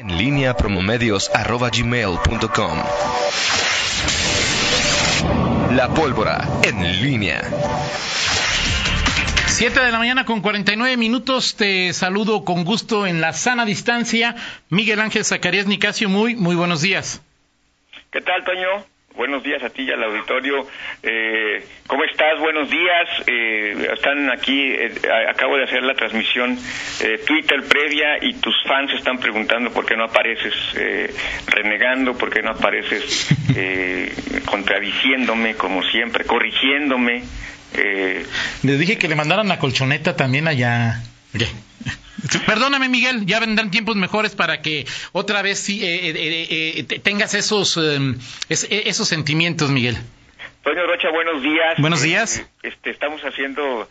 En línea promomedios.com. La pólvora en línea. 7 de la mañana con 49 minutos. Te saludo con gusto en la sana distancia. Miguel Ángel Zacarías Nicasio, muy, muy buenos días. ¿Qué tal, Toño? Buenos días a ti y al auditorio. Eh, ¿Cómo estás? Buenos días. Eh, están aquí, eh, acabo de hacer la transmisión eh, Twitter previa y tus fans están preguntando por qué no apareces eh, renegando, por qué no apareces contradiciéndome como siempre, corrigiéndome. Les dije que le mandaran la colchoneta también allá. Perdóname, Miguel, ya vendrán tiempos mejores para que otra vez sí, eh, eh, eh, tengas esos, em, esos sentimientos, Miguel. Toño Rocha, buenos días. Buenos días. este, estamos haciendo,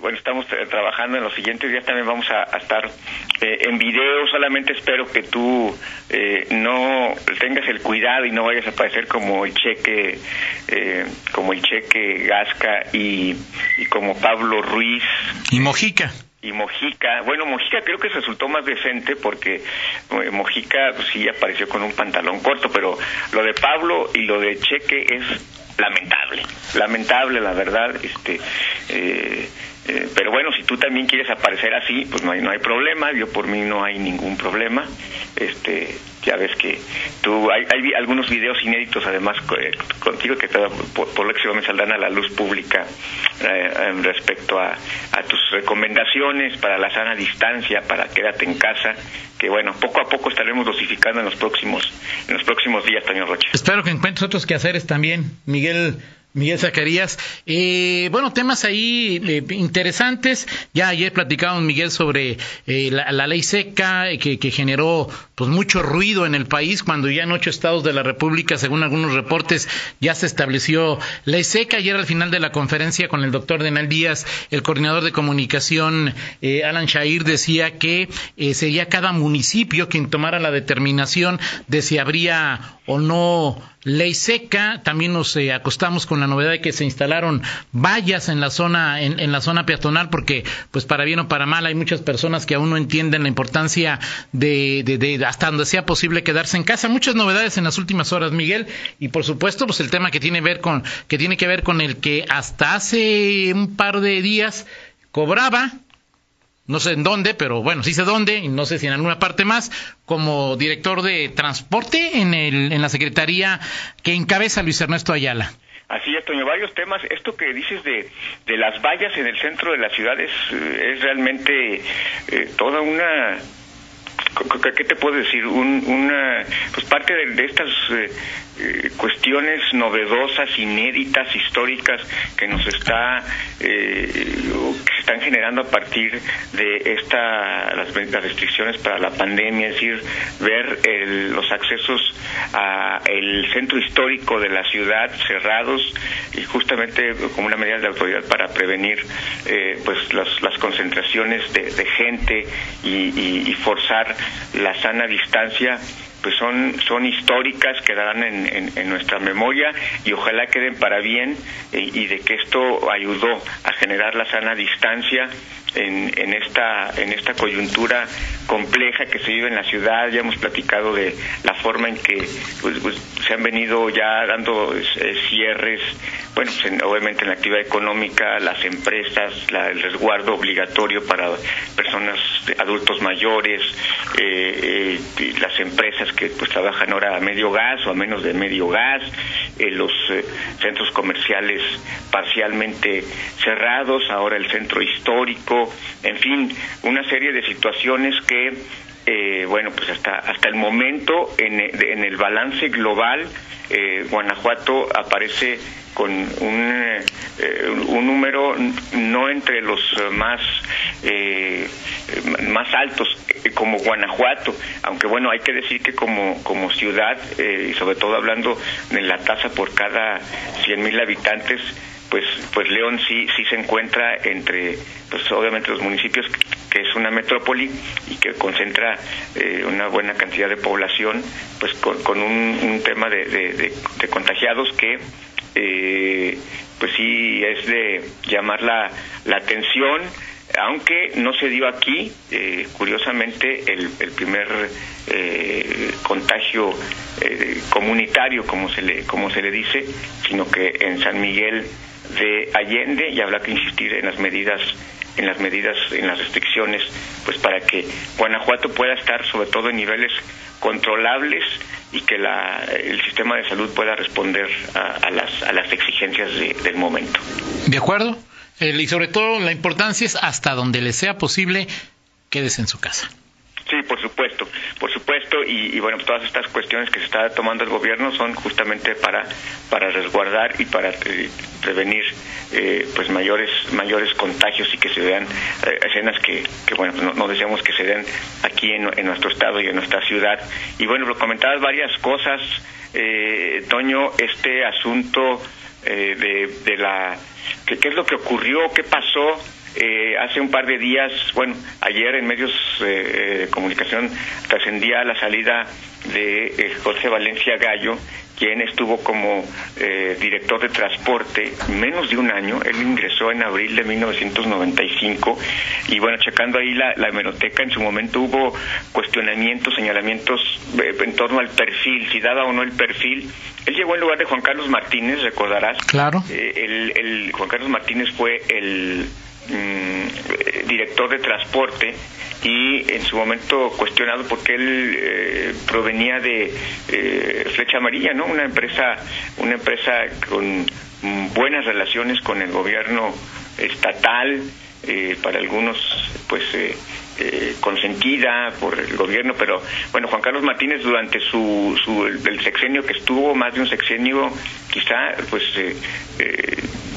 bueno, estamos trabajando en los siguientes días, también vamos a, estar en video, solamente espero que tú no tengas el cuidado y no vayas a aparecer como el cheque, como el cheque Gasca y, y como Pablo Ruiz. Y Mojica y Mojica, bueno, Mojica creo que resultó más decente porque eh, Mojica pues, sí apareció con un pantalón corto, pero lo de Pablo y lo de Cheque es lamentable, lamentable la verdad, este, eh, eh, pero bueno, si tú también quieres aparecer así, pues no hay, no hay problema, yo por mí no hay ningún problema, este, ya ves que tú hay, hay algunos videos inéditos además eh, contigo que por, me saldrán a la luz pública eh, respecto a, a, tus recomendaciones para la sana distancia para quédate en casa que bueno poco a poco estaremos dosificando en los próximos en los próximos días Toño Rocha. Espero que encuentres otros quehaceres también Miguel Miguel Zacarías. Eh, bueno, temas ahí eh, interesantes. Ya ayer platicábamos, Miguel, sobre eh, la, ley seca que, que, generó pues mucho ruido en el país cuando ya en ocho estados de la República, según algunos reportes, ya se estableció ley seca. Ayer al final de la conferencia con el doctor Denal Díaz, el coordinador de comunicación, Alan Shair, decía que sería cada municipio quien tomara la determinación de si habría o no ley seca. También nos eh, acostamos con la novedad de que se instalaron vallas en la zona en, en, la zona peatonal porque pues para bien o para mal hay muchas personas que aún no entienden la importancia de, de, de, hasta donde sea posible quedarse en casa. Muchas novedades en las últimas horas, Miguel, y por supuesto pues el tema que tiene ver con que tiene que ver con el que hasta hace un par de días cobraba no sé en dónde, pero bueno, sí sé dónde, y no sé si en alguna parte más, como director de transporte en, el, en la Secretaría que encabeza Luis Ernesto Ayala. Así es, Toño, varios temas. Esto que dices de, de las vallas en el centro de la ciudad es, es realmente eh, toda una ¿qué te puedo decir? Un, una, pues parte de, estas eh, eh, cuestiones novedosas, inéditas, históricas que nos está, eh, que se están generando a partir de esta, las, restricciones para la pandemia, es decir, ver los accesos a el centro histórico de la ciudad cerrados y justamente como una medida de autoridad para prevenir pues las, las concentraciones de, gente y, y forzar la sana distancia pues son, son históricas, quedarán en, en, nuestra memoria y ojalá queden para bien eh, y de que esto ayudó a generar la sana distancia en, en, esta, en esta coyuntura compleja que se vive en la ciudad. Ya hemos platicado de la forma en que pues, pues, se han venido ya dando eh, cierres, bueno, pues, obviamente en la actividad económica, las empresas, el resguardo obligatorio para personas, adultos mayores, eh, eh, las empresas que pues trabajan ahora a medio gas o a menos de medio gas, los centros comerciales parcialmente cerrados, ahora el centro histórico, en fin, una serie de situaciones que, eh, bueno, pues hasta, hasta el momento en, el balance global, eh, Guanajuato aparece con un, eh, un número no entre los más más altos como Guanajuato, aunque bueno hay que decir que como como ciudad y sobre todo hablando de la tasa por cada 100.000 habitantes pues pues León sí sí se encuentra entre pues obviamente los municipios que es una metrópoli y que concentra eh, una buena cantidad de población pues con, un, tema de, contagiados que eh, pues sí es de llamar la, la atención aunque no se dio aquí, eh, curiosamente, el, primer eh, contagio eh, comunitario, como se, le, como se le dice, sino que en San Miguel de Allende, y habrá que insistir en las medidas en las medidas, en las restricciones, pues para que Guanajuato pueda estar sobre todo en niveles controlables y que la, el sistema de salud pueda responder a, las, a las exigencias del momento. ¿De acuerdo? y sobre todo la importancia es hasta donde le sea posible, quédese en su casa. Sí, por supuesto, por supuesto, y, bueno, todas estas cuestiones que se está tomando el gobierno son justamente para para resguardar y para eh, prevenir eh, pues mayores mayores contagios y que se vean eh, escenas que, que bueno pues no, deseamos que se den aquí en, nuestro estado y en nuestra ciudad. Y bueno lo comentabas varias cosas Toño este asunto de, de la qué es lo que ocurrió qué pasó eh, hace un par de días, bueno, ayer en medios eh, de comunicación trascendía la salida de eh, José Valencia Gallo, quien estuvo como director de transporte menos de un año. Él ingresó en abril de 1995 y bueno, checando ahí la, la hemeroteca, en su momento hubo cuestionamientos, señalamientos en torno al perfil, si daba o no el perfil. Él llegó en lugar de Juan Carlos Martínez, recordarás. Claro. el Juan Carlos Martínez fue el Mm, director de transporte y en su momento cuestionado porque él eh, provenía de eh, Flecha Amarilla, ¿no? Una empresa, una empresa con buenas relaciones con el gobierno estatal, eh, para algunos, pues consentida por el gobierno, pero bueno, Juan Carlos Martínez durante su, su el, sexenio que estuvo, más de un sexenio, quizá pues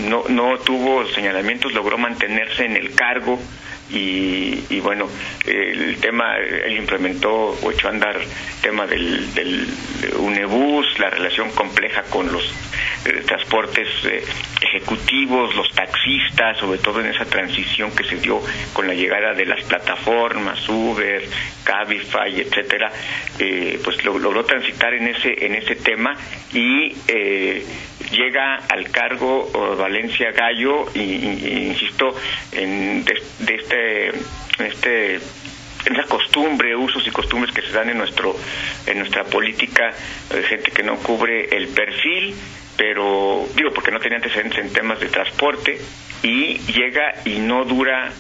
no, no tuvo señalamientos, logró mantenerse en el cargo y, bueno, el tema, él implementó o echó a andar el tema del, del UNEBUS, la relación compleja con los eh, transportes eh, ejecutivos, los taxistas, sobre todo en esa transición que se dio con la llegada de las plataformas, Uber, Cabify, etcétera, eh, pues logró transitar en ese, en ese tema y llega al cargo Valencia Gallo y, insisto en de, este este en esa costumbre, usos y costumbres que se dan en nuestro en nuestra política de gente que no cubre el perfil, pero digo porque no tenía antecedentes en temas de transporte y llega y no dura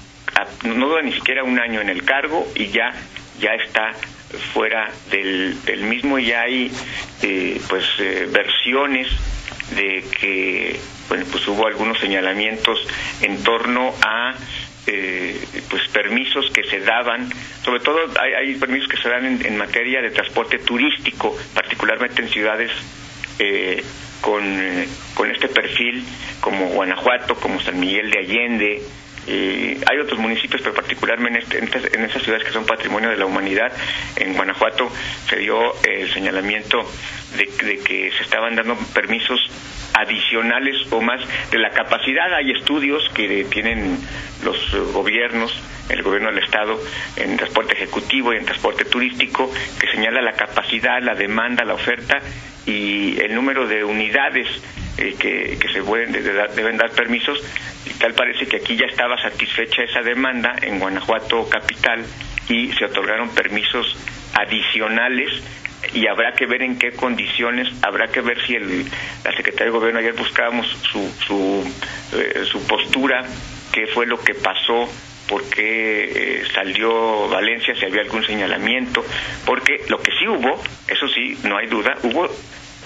no dura ni siquiera un año en el cargo y ya ya está fuera del, del mismo y hay eh, pues eh, versiones de que bueno, pues hubo algunos señalamientos en torno a eh, pues permisos que se daban, sobre todo hay, permisos que se dan en, materia de transporte turístico, particularmente en ciudades eh, con, con este perfil como Guanajuato, como San Miguel de Allende, hay otros municipios, pero particularmente en, este, en, esas ciudades que son patrimonio de la humanidad. En Guanajuato se dio el señalamiento de, que se estaban dando permisos adicionales o más de la capacidad. Hay estudios que tienen los gobiernos, el gobierno del Estado, en transporte ejecutivo y en transporte turístico, que señala la capacidad, la demanda, la oferta y el número de unidades eh, que, se pueden, deben dar permisos. Y tal parece que aquí ya estaba satisfecha esa demanda en Guanajuato capital y se otorgaron permisos adicionales y habrá que ver en qué condiciones, habrá que ver si el, la Secretaría de Gobierno, ayer buscábamos su, su, eh, su postura, qué fue lo que pasó, por qué eh, salió Valencia, si había algún señalamiento, porque lo que sí hubo, eso sí, no hay duda, hubo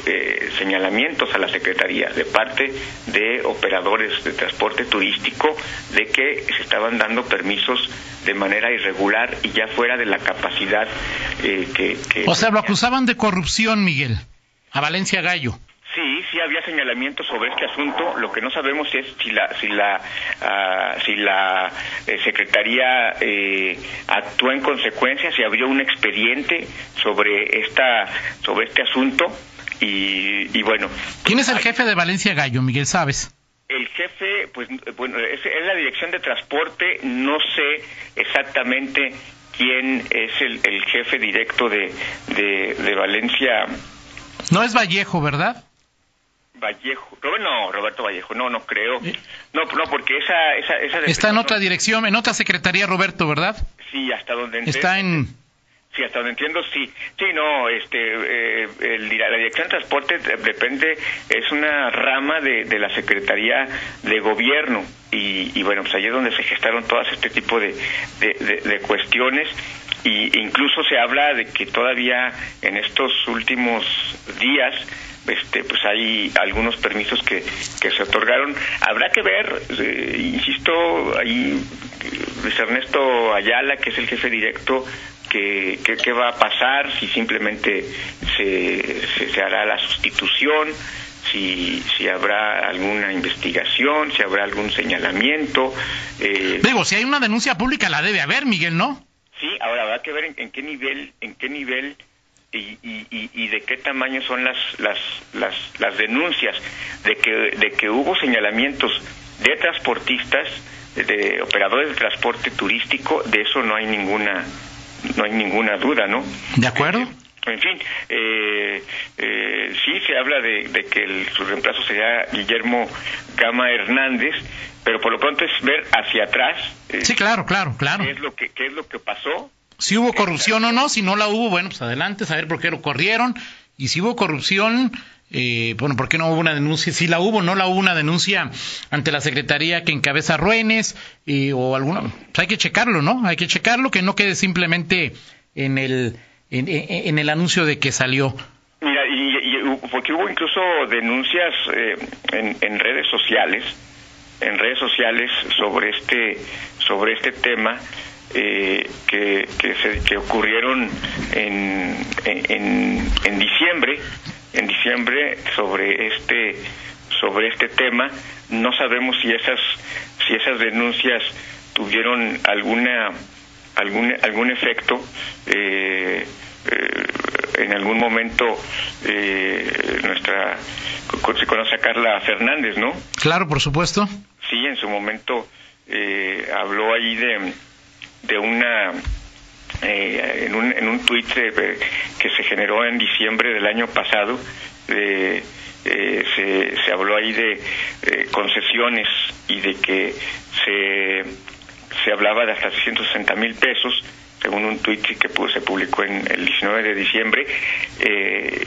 eh, señalamientos a la Secretaría de parte de operadores de transporte turístico de que se estaban dando permisos de manera irregular y ya fuera de la capacidad eh, que, O sea, lo acusaban de corrupción, Miguel, a Valencia Gallo. Sí, sí había señalamientos sobre este asunto. Lo que no sabemos es si la si la ah, si la eh, secretaría eh, actuó en consecuencia, si abrió un expediente sobre esta sobre este asunto. Y, bueno. ¿Quién es el jefe de Valencia Gallo, Miguel, sabes? El jefe, pues bueno, es, la dirección de transporte, no sé exactamente quién es el, jefe directo de, de, Valencia. No es Vallejo, ¿verdad? Vallejo, no, Roberto Vallejo, no, no creo. No, no, porque esa, esa, esa Está en otra dirección, en otra secretaría, Roberto, ¿verdad? Sí, hasta donde entiendo. Está en... Sí, hasta donde entiendo, sí. Sí, no, este, eh, el- la Dirección de Transporte depende, es una rama de, de la Secretaría de Gobierno. Y, y bueno, pues allí es donde se gestaron todas este tipo de- de cuestiones. Y incluso se habla de que todavía en estos últimos días este, pues hay algunos permisos que, que se otorgaron. Habrá que ver, eh, insisto, ahí eh, Luis Ernesto Ayala, que es el jefe directo, que, que- qué va a pasar, si simplemente se, se, se hará la sustitución, si, si habrá alguna investigación, si habrá algún señalamiento. eh, Digo, si hay una denuncia pública la debe haber, Miguel, ¿no? Sí, ahora habrá que ver en, en qué nivel, en qué nivel y, y, y- y de qué tamaño son las las las, las denuncias de que de que hubo señalamientos de transportistas, de operadores de transporte turístico, de eso no hay ninguna no hay ninguna duda, ¿no? ¿De acuerdo? En fin, eh, eh, sí se habla de, de que el- su reemplazo sería Guillermo Gama Hernández, pero por lo pronto es ver hacia atrás eh, Sí, claro, claro, claro. qué es lo que qué es lo que pasó Si hubo corrupción o no, si no la hubo, bueno, pues adelante, saber por qué lo corrieron. Y si hubo corrupción, eh, bueno, ¿por qué no hubo una denuncia? Si la hubo, no la hubo una denuncia ante la secretaría que encabeza Ruenes eh, o alguna. Pues hay que checarlo, ¿no? Hay que checarlo, que no quede simplemente en el, en, el anuncio de que salió. Mira, y- y- porque hubo incluso denuncias eh, en, en redes sociales, en redes sociales sobre este sobre este tema eh, que, que, se- que ocurrieron en, en, en diciembre, en diciembre sobre este sobre este tema. No sabemos si esas si esas denuncias tuvieron alguna algún algún efecto. eh, eh, en algún momento eh, nuestra se conoce a Carla Fernández, ¿no? Claro, por supuesto. Sí, en su momento eh, habló ahí de, de una eh, en un en un tuit eh, que se generó en diciembre del año pasado eh, se, se habló ahí de eh, concesiones y de que se se hablaba de hasta 660 mil pesos según un tuit que se publicó en el 19 de diciembre, eh,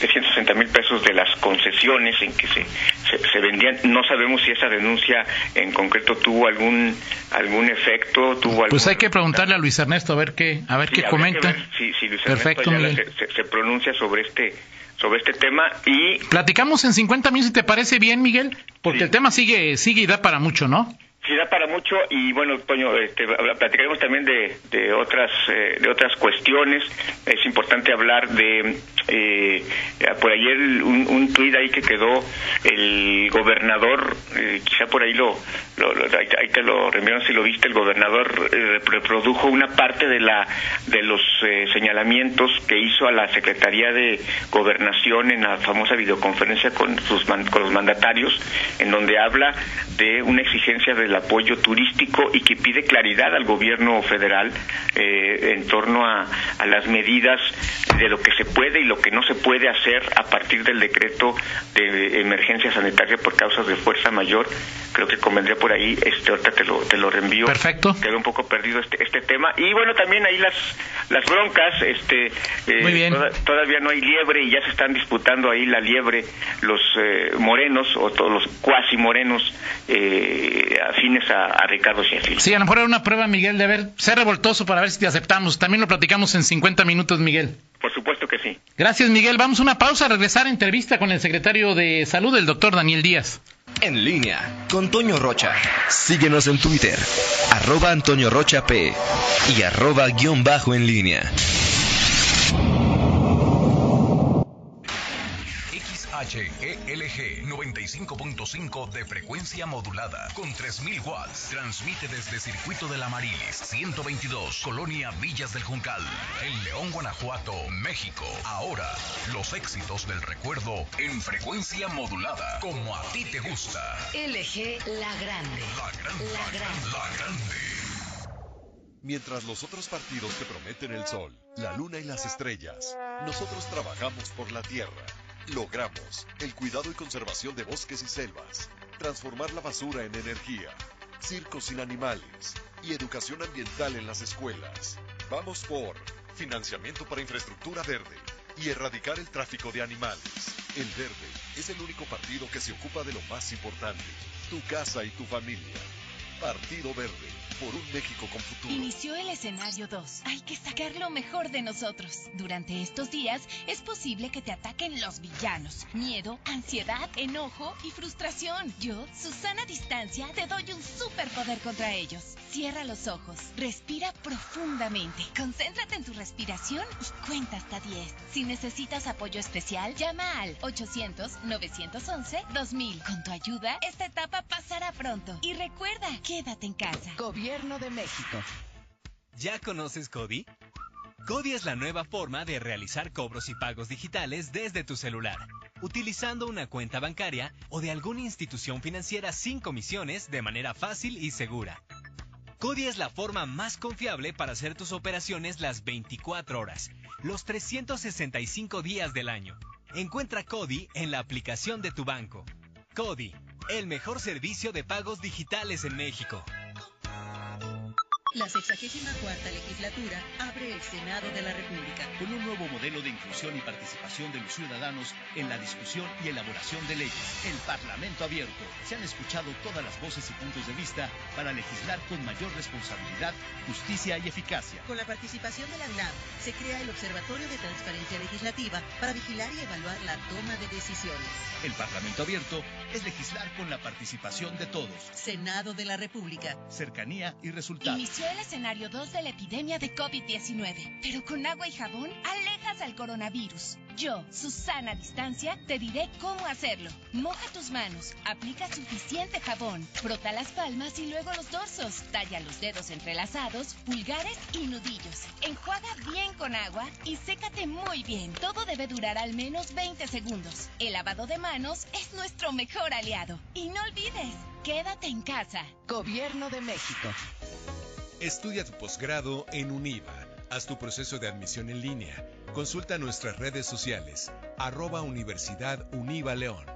de 160 mil pesos de las concesiones en que se, se, se vendían. No sabemos si esa denuncia en concreto tuvo algún algún efecto, tuvo algún Pues hay que preguntarle a Luis Ernesto a ver qué, a ver Sí, qué comenta. ver si, si Luis Perfecto, Ernesto se, se- se pronuncia sobre este sobre este tema y Platicamos en 50 minutos, si te parece bien, Miguel, porque Sí. el tema sigue, sigue y da para mucho, ¿no? Sí, da para mucho y bueno, Toño, este, platicaremos también de, de otras eh, de otras cuestiones. Importante hablar de eh, por ayer un, tuit ahí que quedó el gobernador, eh, quizá por ahí lo, lo, lo- ahí, te lo reenviaron si lo viste, el gobernador eh, reprodujo una parte de la de los eh, señalamientos que hizo a la Secretaría de Gobernación en la famosa videoconferencia con sus man- con los mandatarios, en donde habla de una exigencia del apoyo turístico y que pide claridad al gobierno federal en torno a, a las medidas class de lo que se puede y lo que no se puede hacer a partir del decreto de emergencia sanitaria por causas de fuerza mayor. Creo que convendría por ahí, este ahorita te lo, te lo reenvío. Perfecto. Quedó un poco perdido este, este tema. Y bueno, también ahí las, las broncas, este, eh, Muy bien. toda- todavía no hay liebre y ya se están disputando ahí la liebre los eh, morenos o todos los cuasi morenos eh, afines a, a Ricardo Sheffield. Sí, a lo mejor era una prueba, Miguel, de ver, ser revoltoso para ver si te aceptamos. También lo platicamos en 50 minutos, Miguel. Por supuesto que sí. Gracias, Miguel. Vamos a una pausa, a regresar a entrevista con el secretario de Salud, el doctor Daniel Díaz. En línea con Toño Rocha. Síguenos en Twitter, arroba Antonio Rocha P y arroba guion bajo en línea. XHELG 95.5 de frecuencia modulada con 3000 watts. Transmite desde Circuito de la Marilis 122, Colonia Villas del Juncal, en León, Guanajuato, México. Ahora, los éxitos del recuerdo en frecuencia modulada, como a ti te gusta. LG La Grande. La grande, La Grande. la grande. Mientras los otros partidos te prometen el sol, la luna y las estrellas, nosotros trabajamos por la tierra, Logramos el cuidado y conservación de bosques y selvas, transformar la basura en energía, circos sin animales y educación ambiental en las escuelas. Vamos por financiamiento para infraestructura verde y erradicar el tráfico de animales. El Verde es el único partido que se ocupa de lo más importante, tu casa y tu familia. Partido Verde, por un México con futuro. Inició el escenario 2. Hay que sacar lo mejor de nosotros. Durante estos días es posible que te ataquen los villanos. Miedo, ansiedad, enojo y frustración. Yo, Susana Distancia, te doy un superpoder contra ellos. Cierra los ojos, respira profundamente, concéntrate en tu respiración y cuenta hasta 10. Si necesitas apoyo especial, llama al 800-911-2000. Con tu ayuda, esta etapa pasará pronto. Y recuerda, quédate en casa. Gobierno de México. ¿Ya conoces Cody? Cody es la nueva forma de realizar cobros y pagos digitales desde tu celular, utilizando una cuenta bancaria o de alguna institución financiera sin comisiones de manera fácil y segura. Cody es la forma más confiable para hacer tus operaciones las 24 horas, los 365 días del año. Encuentra Cody en la aplicación de tu banco. Cody, el mejor servicio de pagos digitales en México. La 64 legislatura abre el Senado de la República. Con un nuevo modelo de inclusión y participación de los ciudadanos en la discusión y elaboración de leyes. El Parlamento abierto. Se han escuchado todas las voces y puntos de vista para legislar con mayor responsabilidad, justicia y eficacia. Con la participación de la UNAM, se crea el Observatorio de Transparencia Legislativa para vigilar y evaluar la toma de decisiones. El Parlamento abierto es legislar con la participación de todos. Senado de la República. Cercanía y resultados. El escenario 2 de la epidemia de COVID-19, pero con agua y jabón alejas al coronavirus. Yo, Susana Distancia, te diré cómo hacerlo. Moja tus manos, aplica suficiente jabón, frota las palmas y luego los dorsos, talla los dedos entrelazados, pulgares y nudillos. Enjuaga bien con agua y sécate muy bien. Todo debe durar al menos 20 segundos. El lavado de manos es nuestro mejor aliado. Y no olvides, quédate en casa. Gobierno de México. Estudia tu posgrado en UNIVA. Haz tu proceso de admisión en línea. Consulta nuestras redes sociales. Arroba Universidad León.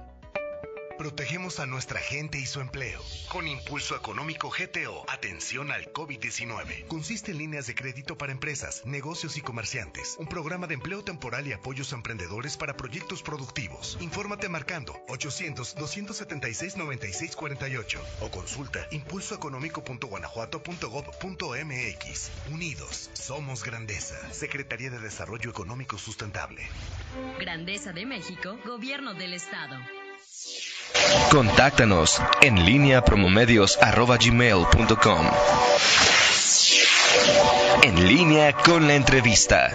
Protegemos a nuestra gente y su empleo. Con Impulso Económico GTO, atención al COVID-19. Consiste en líneas de crédito para empresas, negocios y comerciantes. Un programa de empleo temporal y apoyos a emprendedores para proyectos productivos. Infórmate marcando 800-276-9648 o consulta impulsoeconómico.guanajuato.gov.mx. Unidos, somos grandeza. Secretaría de Desarrollo Económico Sustentable. Grandeza de México, Gobierno del Estado. Contáctanos en línea promomedios.com. En línea con la entrevista.